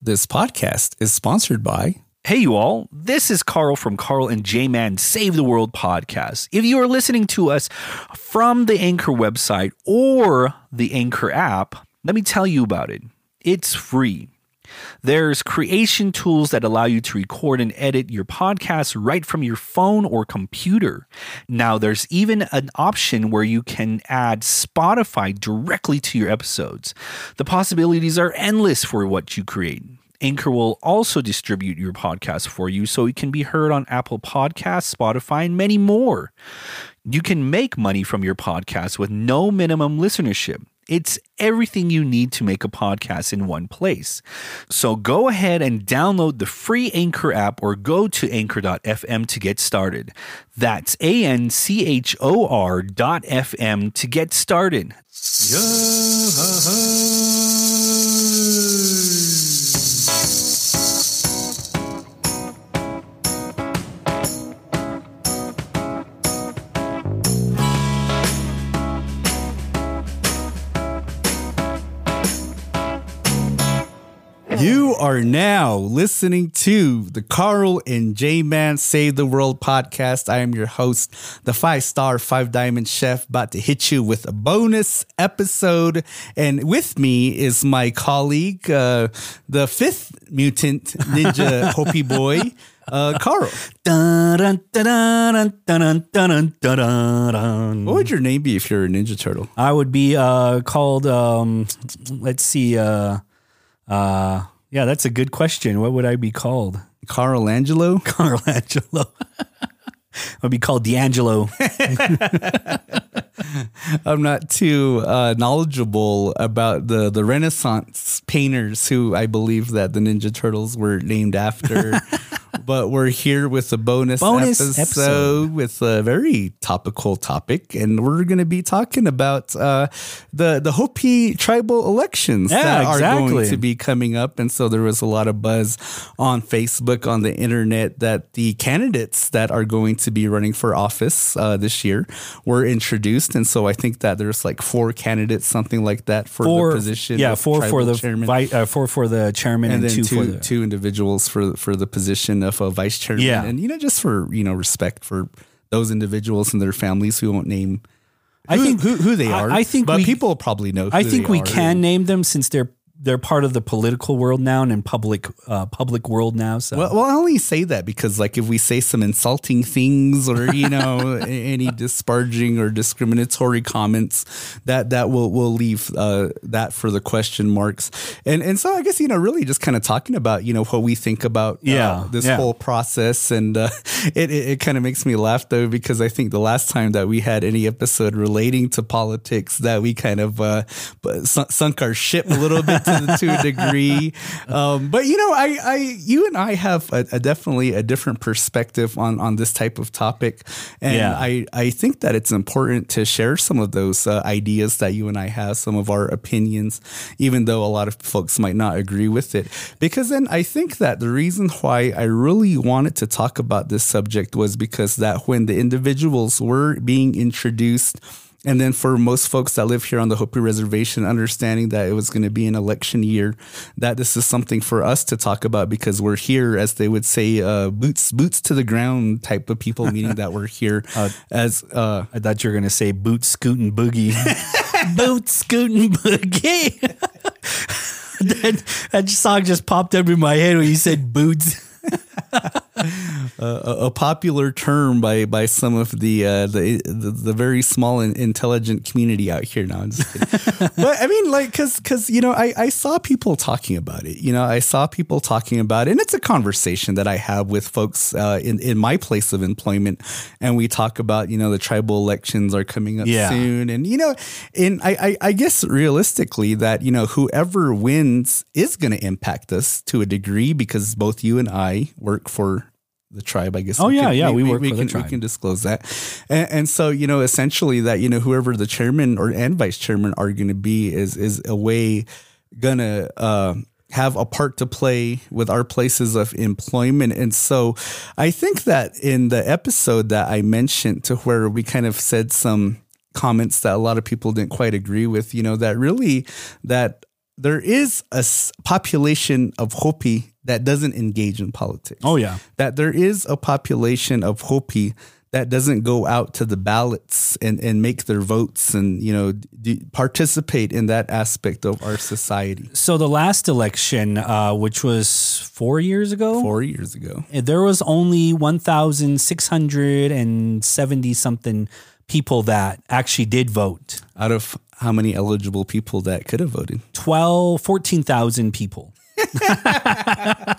This podcast is sponsored by Hey, you all. This is Carl from Carl and J Man Save the World podcast. If you are listening to us from the Anchor website or the Anchor app, let me tell you about it. It's free. There's creation tools that allow you to record and edit your podcast right from your phone or computer. Now, there's even an option where you can add Spotify directly to your episodes. The possibilities are endless for what you create. Anchor will also distribute your podcast for you so it can be heard on Apple Podcasts, Spotify, and many more. You can make money from your podcast with no minimum listenership. It's everything you need to make a podcast in one place. So go ahead and download the free Anchor app or go to anchor.fm to get started. That's A N C H O R dot FM to get started. You are now listening to the Carl and J Man Save the World podcast. I am your host, the five star, five diamond chef, about to hit you with a bonus episode. And with me is my colleague, uh, the fifth mutant ninja Hopi boy. Uh, Carl. What would your name be if you're a Ninja Turtle? I would be uh, called, um, let's see, uh, uh, yeah, that's a good question. What would I be called? Carl Angelo? Carl Angelo. I'd be called D'Angelo. I'm not too uh, knowledgeable about the the Renaissance painters who I believe that the Ninja Turtles were named after. but we're here with a bonus, Bonus episode, episode. with a very topical topic, and we're going to be talking about uh, the the Hopi tribal elections Yeah, that are going to be coming up. And so there was a lot of buzz on Facebook, on the internet, that the candidates that are going to be running for office uh, this year were introduced. And so I think that there's like four candidates, something like that, for Four, the position. yeah, four for the chairman. vi- uh, four for the chairman and, and then two, two for the two individuals for for the position of a vice chairman. Yeah. and you know, just for you know respect for those individuals and their families who won't name. I who- think- who, who they are. I think but we- people probably know. I think we are. can name them since they're they're part of the political world now and in public uh, public world now. So Well, well, I only say that because, like, if we say some insulting things or you know any disparaging or discriminatory comments, that that will will leave uh, that for the question marks. And and so I guess you know really just kind of talking about you know what we think about uh, Yeah, this yeah. whole process, and uh, it it, it kind of makes me laugh though because I think the last time that we had any episode relating to politics that we kind of uh, sunk sunk our ship a little bit to, to a degree. Um, but you know, I, I, you and I have a, a definitely a different perspective on on this type of topic, and Yeah. I I think that it's important to share some of those uh, ideas that you and I have, some of our opinions, even though a lot of folks might not agree with it. Because then I think that the reason why I really wanted to talk about this subject was because that when the individuals were being introduced. And then for most folks that live here on the Hopi Reservation, understanding that it was going to be an election year, that this is something for us to talk about because we're here, as they would say, uh, boots boots to the ground type of people, meaning that we're here as uh, I thought you were gonna say boot scooting boogie. boot scooting boogie. that, that song just popped up in my head when you said boots. a, a popular term by by some of the uh, the, the the very small and intelligent community out here. Now, I'm just kidding. but I mean, like, because because you know, I I saw people talking about it. You know, I saw people talking about it, and it's a conversation that I have with folks uh, in in my place of employment, and we talk about you know the tribal elections are coming up Yeah. soon, and you know, and I I, I guess realistically that you know whoever wins is going to impact us to a degree because both you and I work for the tribe, I guess. Oh, we yeah, can- yeah, we work for the can, tribe. We can disclose that, and, and so you know, essentially, that you know, whoever the chairman or and vice chairman are going to be is is a way gonna uh, have a part to play with our places of employment, and so I think that in the episode that I mentioned, to where we kind of said some comments that a lot of people didn't quite agree with, you know, that really that there is a s- population of Hopi that doesn't engage in politics Oh yeah. that there is a population of Hopi that doesn't go out to the ballots and, and make their votes and you know d- participate in that aspect of our society. So the last election, uh, which was four years ago, Four years ago, there was only 1,670 something people that actually did vote. out of how many eligible people that could have voted? 12, 14,000 people.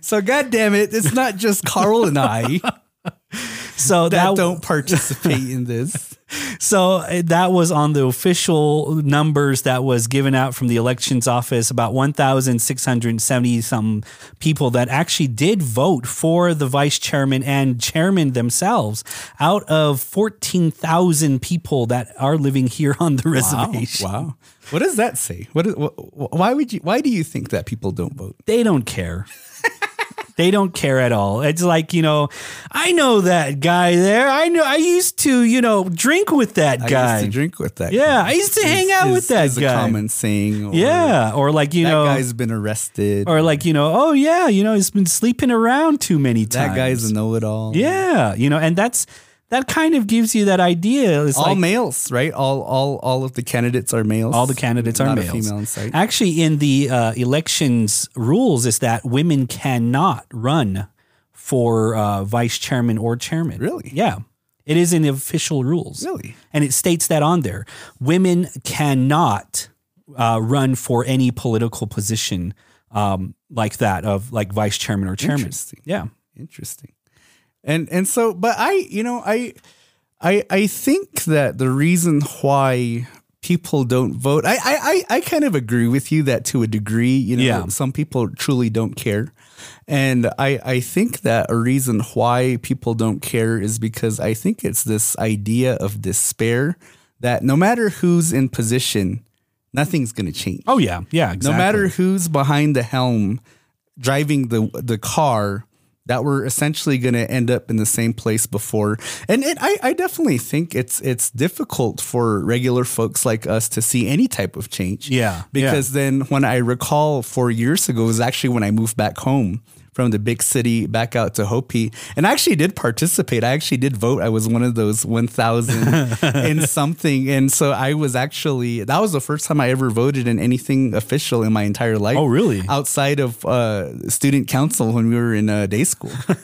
So, God damn it, it's not just Carl and I So that that, don't participate in this. So uh, that was on the official numbers that was given out from the elections office. About 1,670 some people that actually did vote for the vice chairman and chairman themselves out of 14,000 people that are living here on the reservation. Wow. What does that say? What, is, wh- why would you why do you think that people don't vote? they don't care. they don't care at all. It's like, you know, I know that guy there. I know I used to, you know, drink with that I guy. used to drink with that. Yeah, guy. I used to hang out is- with that is guy. A common saying. Or, yeah, or like, you know that know, guy's been arrested. or like, you know, oh yeah, you know, he's been sleeping around too many times. that guy's a know-it-all. Yeah, you know, and that's that kind of gives you that idea. It's all like males, right? All all all of the candidates are males. all the candidates are Not a female in sight. Actually, in the uh, elections rules, is that women cannot run for uh, vice chairman or chairman. Really? Yeah. It is in the official rules. Really? And it states that on there. Women cannot uh, run for any political position um, like that of like vice chairman or chairman. Interesting. Yeah. Interesting. And and so, but I, you know, I, I, I think that the reason why people don't vote, I, I, I, I kind of agree with you that to a degree, you know, Yeah. some people truly don't care. And I, I think that a reason why people don't care is because I think it's this idea of despair that no matter who's in position, nothing's going to change. Oh yeah. Yeah. Exactly. No matter who's behind the helm driving the the car, that we're essentially going to end up in the same place before. And it, I, I definitely think it's it's difficult for regular folks like us to see any type of change. Yeah, Because then when I recall four years ago was actually when I moved back home from the big city back out to Hopi. And I actually did participate. I actually did vote. I was one of those 1,000 and something. And so I was actually, that was the first time I ever voted in anything official in my entire life. Oh, really? Outside of uh, student council when we were in uh, day school.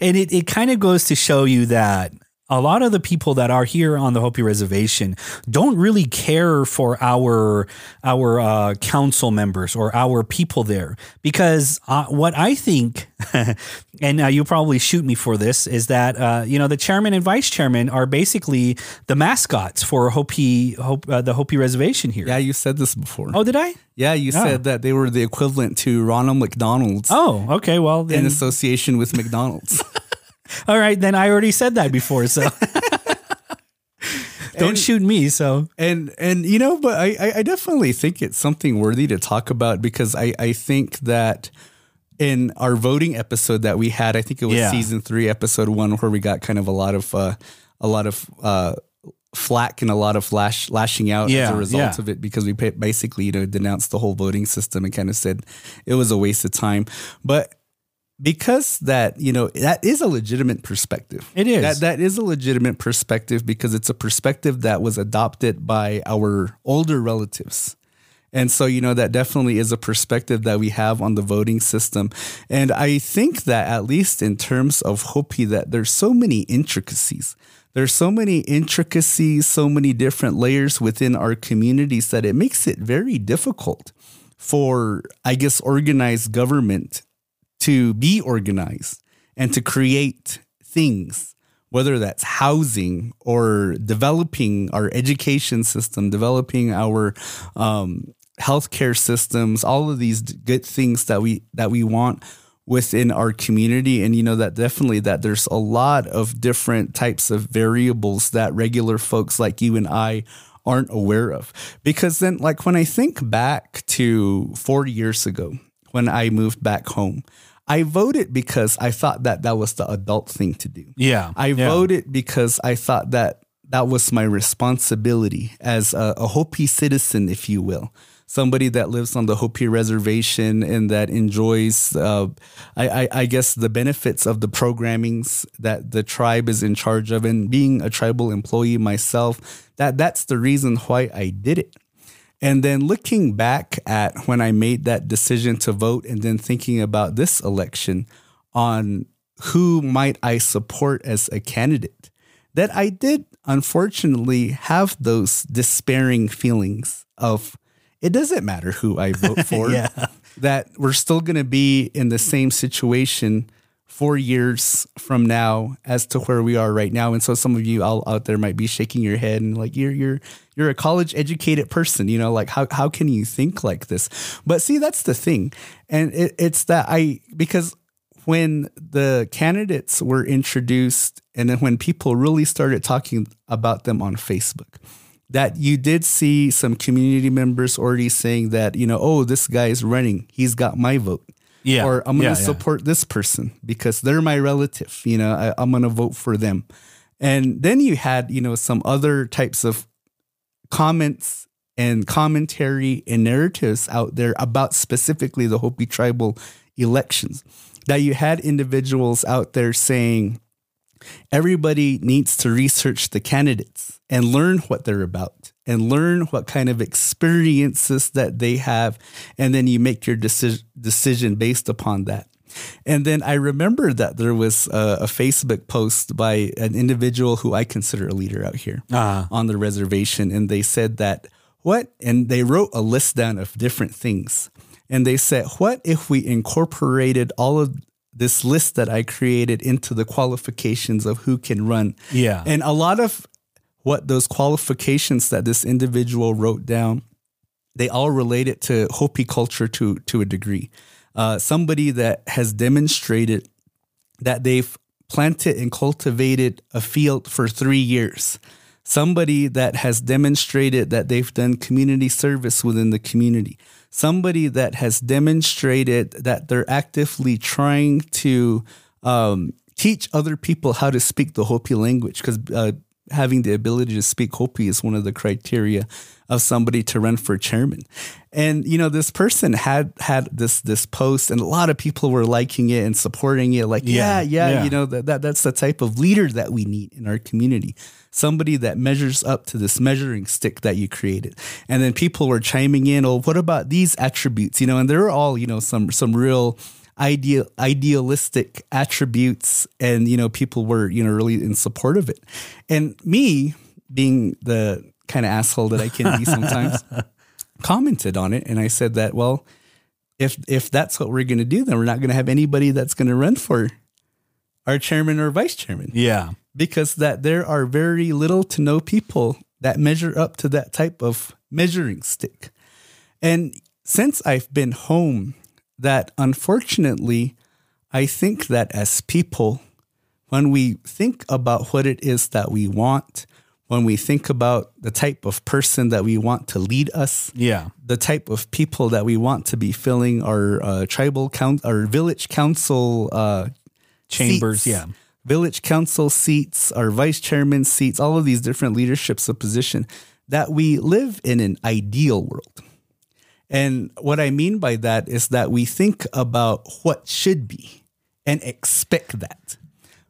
And it, it kind of goes to show you that a lot of the people that are here on the Hopi Reservation don't really care for our our uh, council members or our people there because uh, what I think, and uh, you probably shoot me for this, is that uh, you know the chairman and vice chairman are basically the mascots for Hopi Hope, uh, the Hopi Reservation here. yeah, you said this before. Oh, did I? Yeah, you said that they were the equivalent to Ronald McDonald's Oh, okay. Well, in association with McDonald's. all right. Then I already said that before, so don't And- shoot me. So and and you know but I, I definitely think it's something worthy to talk about because i i think that in our voting episode that we had i think it was Yeah. season three episode one where we got kind of a lot of uh a lot of uh flack and a lot of lash lashing out as a result yeah. of it because we basically you know denounced the whole voting system and kind of said it was a waste of time but because that you know that is a legitimate perspective It is. that that is a legitimate perspective because it's a perspective that was adopted by our older relatives And so, you know, that definitely is a perspective that we have on the voting system. And I think that at least in terms of Hopi, that there's so many intricacies. There's so many intricacies, so many different layers within our communities that it makes it very difficult for, I guess, organized government to be organized and to create things whether that's housing or developing our education system, developing our um, healthcare systems, all of these good things that we that we want within our community. And you know that definitely that there's a lot of different types of variables that regular folks like you and I aren't aware of. Because then like when I think back to 40 years ago when I moved back home I voted because I thought that that was the adult thing to do. Yeah. I yeah. voted because I thought that that was my responsibility as a, a Hopi citizen, if you will. Somebody that lives on the Hopi reservation and that enjoys, uh, I, I, I guess, the benefits of the programmings that the tribe is in charge of, and being a tribal employee myself, that that's the reason why I did it. And then looking back at when I made that decision to vote and then thinking about this election on who might I support as a candidate, that I did unfortunately have those despairing feelings of it doesn't matter who I vote for. yeah. That we're still going to be in the same situation four years from now as to where we are right now. And so some of you all out there might be shaking your head and like you're you're you're a college educated person, you know, like how how can you think like this? But see, that's the thing. And it, it's that I because when the candidates were introduced and then when people really started talking about them on Facebook, that you did see some community members already saying that, you know, oh, this guy is running. He's got my vote. Yeah. Or I'm going to Yeah, yeah. support this person because they're my relative. You know, I, I'm going to vote for them. And then you had, you know, some other types of comments and commentary and narratives out there about specifically the Hopi tribal elections. That you had individuals out there saying, everybody needs to research the candidates and learn what they're about and learn what kind of experiences that they have and then you make your decision decision based upon that and then i remember that there was a, a facebook post by an individual who i consider a leader out here Uh-huh. on the reservation and they said that what and they wrote a list down of different things and they said what if we incorporated all of this list that I created into the qualifications of who can run. Yeah. And a lot of what those qualifications that this individual wrote down, they all related to Hopi culture to to a degree. Uh, somebody that has demonstrated that they've planted and cultivated a field for three years. Somebody that has demonstrated that they've done community service within the community. Somebody that has demonstrated that they're actively trying to um, teach other people how to speak the Hopi language because uh, having the ability to speak Hopi is one of the criteria of somebody to run for chairman. And you know, this person had had this this post, and a lot of people were liking it and supporting it. Like, Yeah, yeah, yeah, yeah. you know that, that that's the type of leader that we need in our community. Somebody that measures up to this measuring stick that you created. And then people were chiming in, oh, what about these attributes? You know, and they're all you know some some real ideal idealistic attributes and you know people were you know really in support of it and me being the kind of asshole that i can be sometimes commented on it and i said that well if if that's what we're going to do then we're not going to have anybody that's going to run for our chairman or vice chairman Yeah. because that there are very little to no people that measure up to that type of measuring stick. And since I've been home, that unfortunately, I think that as people, when we think about what it is that we want, when we think about the type of person that we want to lead us, Yeah. the type of people that we want to be filling our uh, tribal count, our village council uh, Chambers. seats, Yeah. village council seats, our vice chairman seats, all of these different leaderships of position, that we live in an ideal world. And what I mean by that is that we think about what should be and expect that.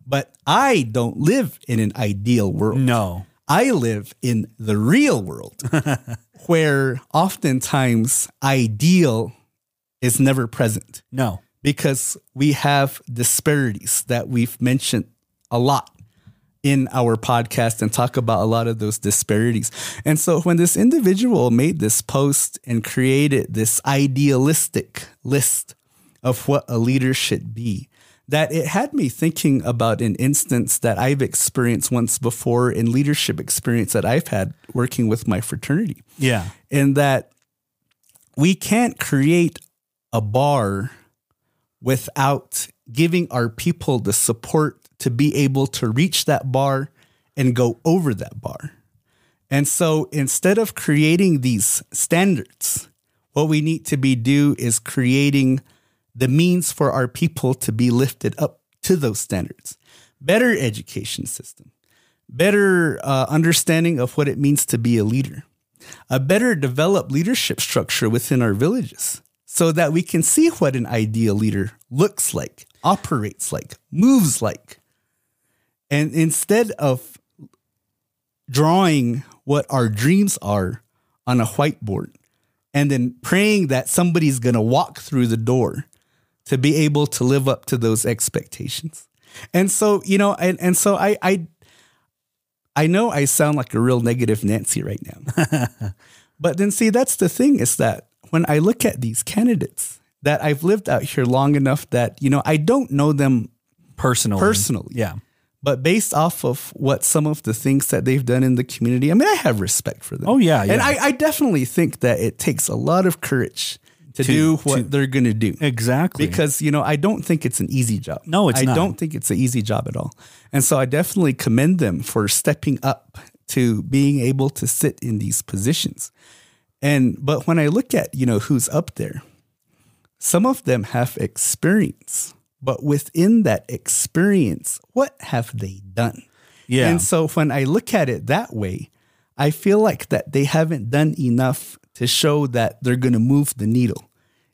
But I don't live in an ideal world. No. I live in the real world. where oftentimes ideal is never present No. because we have disparities that we've mentioned a lot in our podcast and talk about a lot of those disparities. And so when this individual made this post and created this idealistic list of what a leader should be, that it had me thinking about an instance that I've experienced once before in leadership experience that I've had working with my fraternity Yeah. in that we can't create a bar without giving our people the support to be able to reach that bar and go over that bar. And so instead of creating these standards, what we need to be do is creating the means for our people to be lifted up to those standards. Better education system, better uh, understanding of what it means to be a leader, a better developed leadership structure within our villages so that we can see what an ideal leader looks like, operates like, moves like. And instead of drawing what our dreams are on a whiteboard and then praying that somebody's going to walk through the door to be able to live up to those expectations. And so, you know, and, and so I, I, I know I sound like a real negative Nancy right now. but then see, that's the thing is that when I look at these candidates that I've lived out here long enough that, you know, I don't know them Personally. personally. Yeah. But based off of what some of the things that they've done in the community, I mean, I have respect for them. Oh, yeah, And. I, I definitely think that it takes a lot of courage to, To- do what to- they're going to do. Exactly. Because, you know, I don't think it's an easy job. No, it's I not. don't think it's an easy job at all. And so I definitely commend them for stepping up to being able to sit in these positions. And, but when I look at, you know, who's up there, some of them have experience, but within that experience, what have they done? Yeah. And so when I look at it that way, I feel like that they haven't done enough to show that they're going to move the needle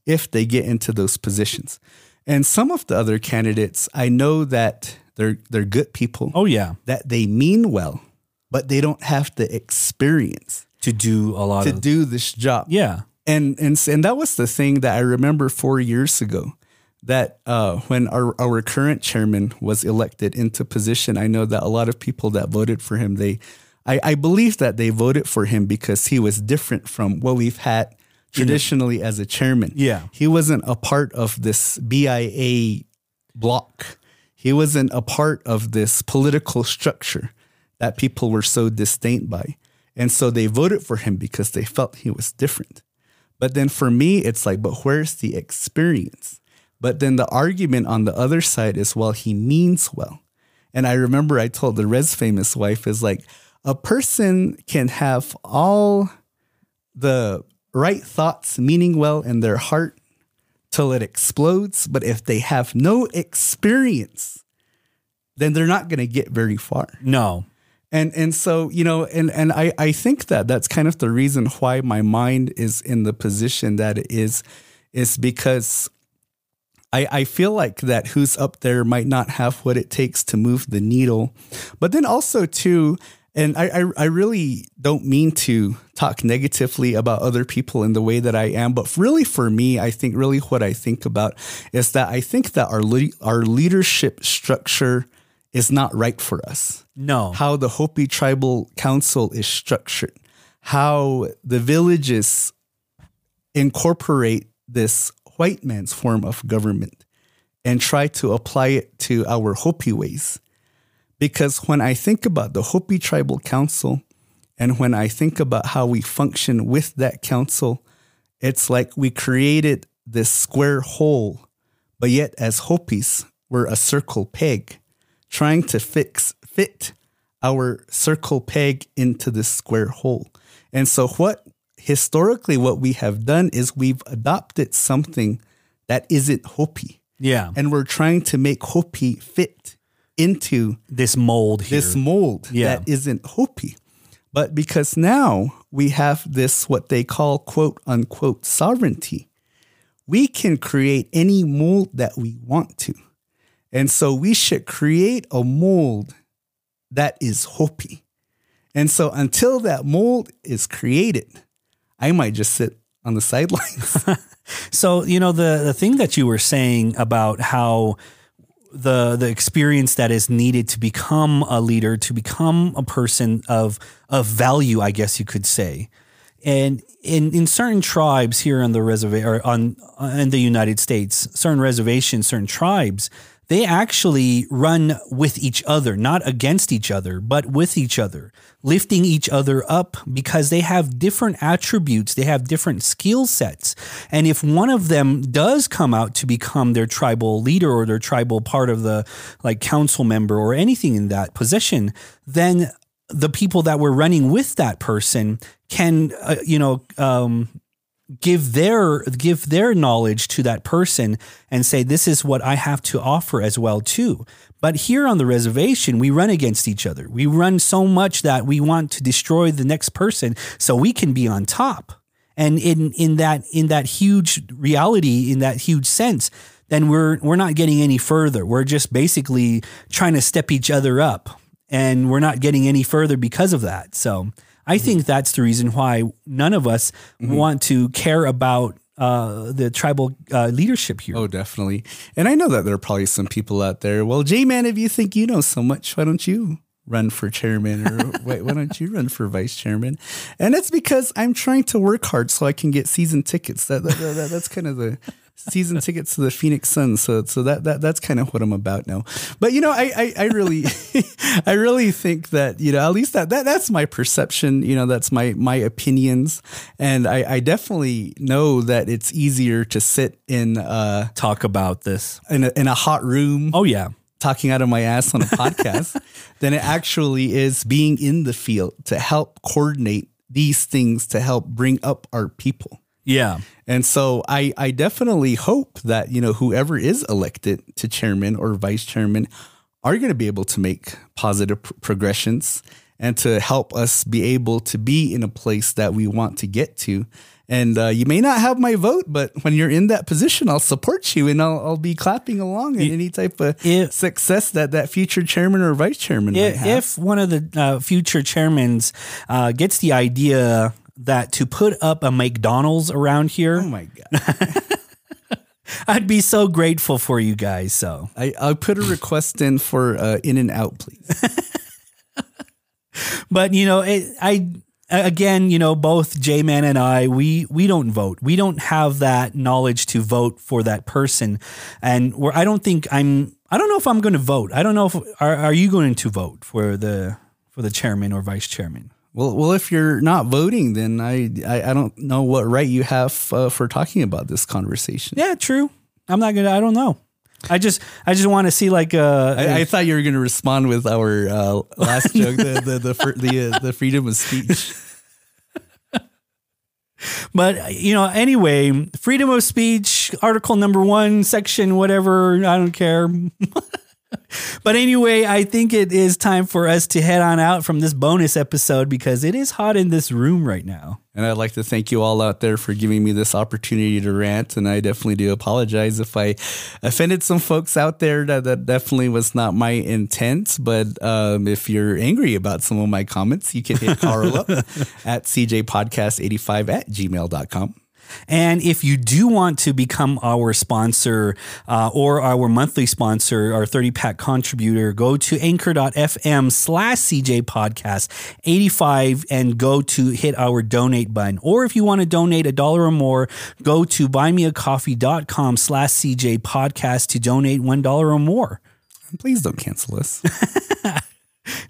if they get into those positions. And some of the other candidates, I know that they're they're good people, oh yeah. that they mean well, but they don't have the experience To do a lot to of do this job Yeah. and and and that was the thing that I remember four years ago. That uh, when our our current chairman was elected into position, I know that a lot of people that voted for him, they, I, I believe that they voted for him because he was different from what we've had traditionally as a chairman. Yeah. he wasn't a part of this BIA block. He wasn't a part of this political structure that people were so disdained by. And so they voted for him because they felt he was different. But then for me, it's like, but where's the experience? But then the argument on the other side is, well, he means well. And I remember I told the Res famous wife is like, a person can have all the right thoughts meaning well in their heart till it explodes. But if they have no experience, then they're not going to get very far. No. And and so you know, and and I I think that that's kind of the reason why my mind is in the position that it is, is because I I feel like that who's up there might not have what it takes to move the needle, but then also too. And I, I, I really don't mean to talk negatively about other people in the way that I am, but really for me, I think really what I think about is that I think that our le- our leadership structure is not right for us No. how the Hopi Tribal Council is structured, how the villages incorporate this white man's form of government and try to apply it to our Hopi ways. Because when I think about the Hopi Tribal Council and when I think about how we function with that council, it's like we created this square hole, but yet as Hopis, we're a circle peg trying to fix fit our circle peg into this square hole. And so what historically what we have done is we've adopted something that isn't Hopi. Yeah. And we're trying to make Hopi fit into this mold here. this mold Yeah. that isn't Hopi. But because now we have this, what they call quote unquote sovereignty, we can create any mold that we want to. And so we should create a mold that is Hopi. And so until that mold is created, I might just sit on the sidelines. So you know the the thing that you were saying about how the the experience that is needed to become a leader, to become a person of of value, I guess you could say. And in, in certain tribes here on the reservation or on in the United States, certain reservations, certain tribes, they actually run with each other, not against each other, but with each other, lifting each other up because they have different attributes, they have different skill sets. And if one of them does come out to become their tribal leader or their tribal part of the like council member or anything in that position, then the people that were running with that person can, uh, you know, um, give their give their knowledge to that person and say this is what I have to offer as well too. But here on the reservation, we run against each other. We run so much that we want to destroy the next person so we can be on top. And in in that in that huge reality, in that huge sense, then we're we're not getting any further. We're just basically trying to step each other up, and we're not getting any further because of that. So I think that's the reason why none of us want to care about uh, the tribal uh, leadership here. oh, definitely. And I know that there are probably some people out there. Well, J Man, if you think you know so much, why don't you run for chairman or wait, why don't you run for vice chairman? And it's because I'm trying to work hard so I can get season tickets. That, that, that- that's kind of the season tickets to the Phoenix Suns. So so that, that that's kind of what I'm about now. But you know, I I, I really I really think that you know at least that, that that's my perception. You know, that's my my opinions, and I, I definitely know that it's easier to sit in uh Talk about this. in a, in a hot room Oh yeah, talking out of my ass on a podcast than it actually is being in the field to help coordinate these things to help bring up our people. Yeah. And so I, I definitely hope that, you know, whoever is elected to chairman or vice chairman are going to be able to make positive pr- progressions and to help us be able to be in a place that we want to get to. And uh, you may not have my vote, but when you're in that position, I'll support you and I'll, I'll be clapping along in any type of If- success that that future chairman or vice chairman might If, have. if one of the uh, future chairmans uh, gets the idea that to put up a McDonald's around here, oh my God. I'd be so grateful for you guys. So I, I'll put a request in for uh, In-N-Out, please. but you know it, i again you know both j-man and i we we don't vote we don't have that knowledge to vote for that person and we're, i don't think i'm i don't know if i'm going to vote i don't know if are, are you going to vote for the for the chairman or vice chairman Well, well, if you're not voting, then I I, I don't know what right you have uh, for talking about this conversation. yeah true i'm not gonna i don't know i just i just want to see like uh I, I thought you were going to respond with our uh, last joke, the the the the, uh, the freedom of speech. But you know, anyway, freedom of speech, article number one, section whatever. I don't care. but anyway, I think it is time for us to head on out from this bonus episode because it is hot in this room right now. And I'd like to thank you all out there for giving me this opportunity to rant. And I definitely do apologize if I offended some folks out there. That, that definitely was not my intent. But um, if you're angry about some of my comments, you can hit Carl up at cjpodcast85 at gmail.com. And if you do want to become our sponsor uh, or our monthly sponsor, our 30 pack contributor, go to anchor.fm slash CJ podcast 85 and go to hit our donate button. Or if you want to donate a dollar or more, go to buymeacoffee.com slash CJ podcast to donate $1 or more. Please don't cancel us.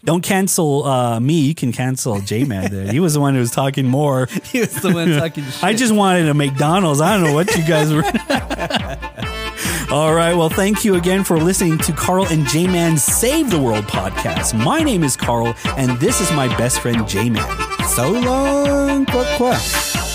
Don't cancel uh, me. You can cancel J Man there. He was the one who was talking more. he was the one talking shit. I just wanted a McDonald's. I don't know what you guys were. All right. Well, thank you again for listening to Carl and J Man Save the World podcast. My name is Carl, and this is my best friend J Man. so long. Quack, quack.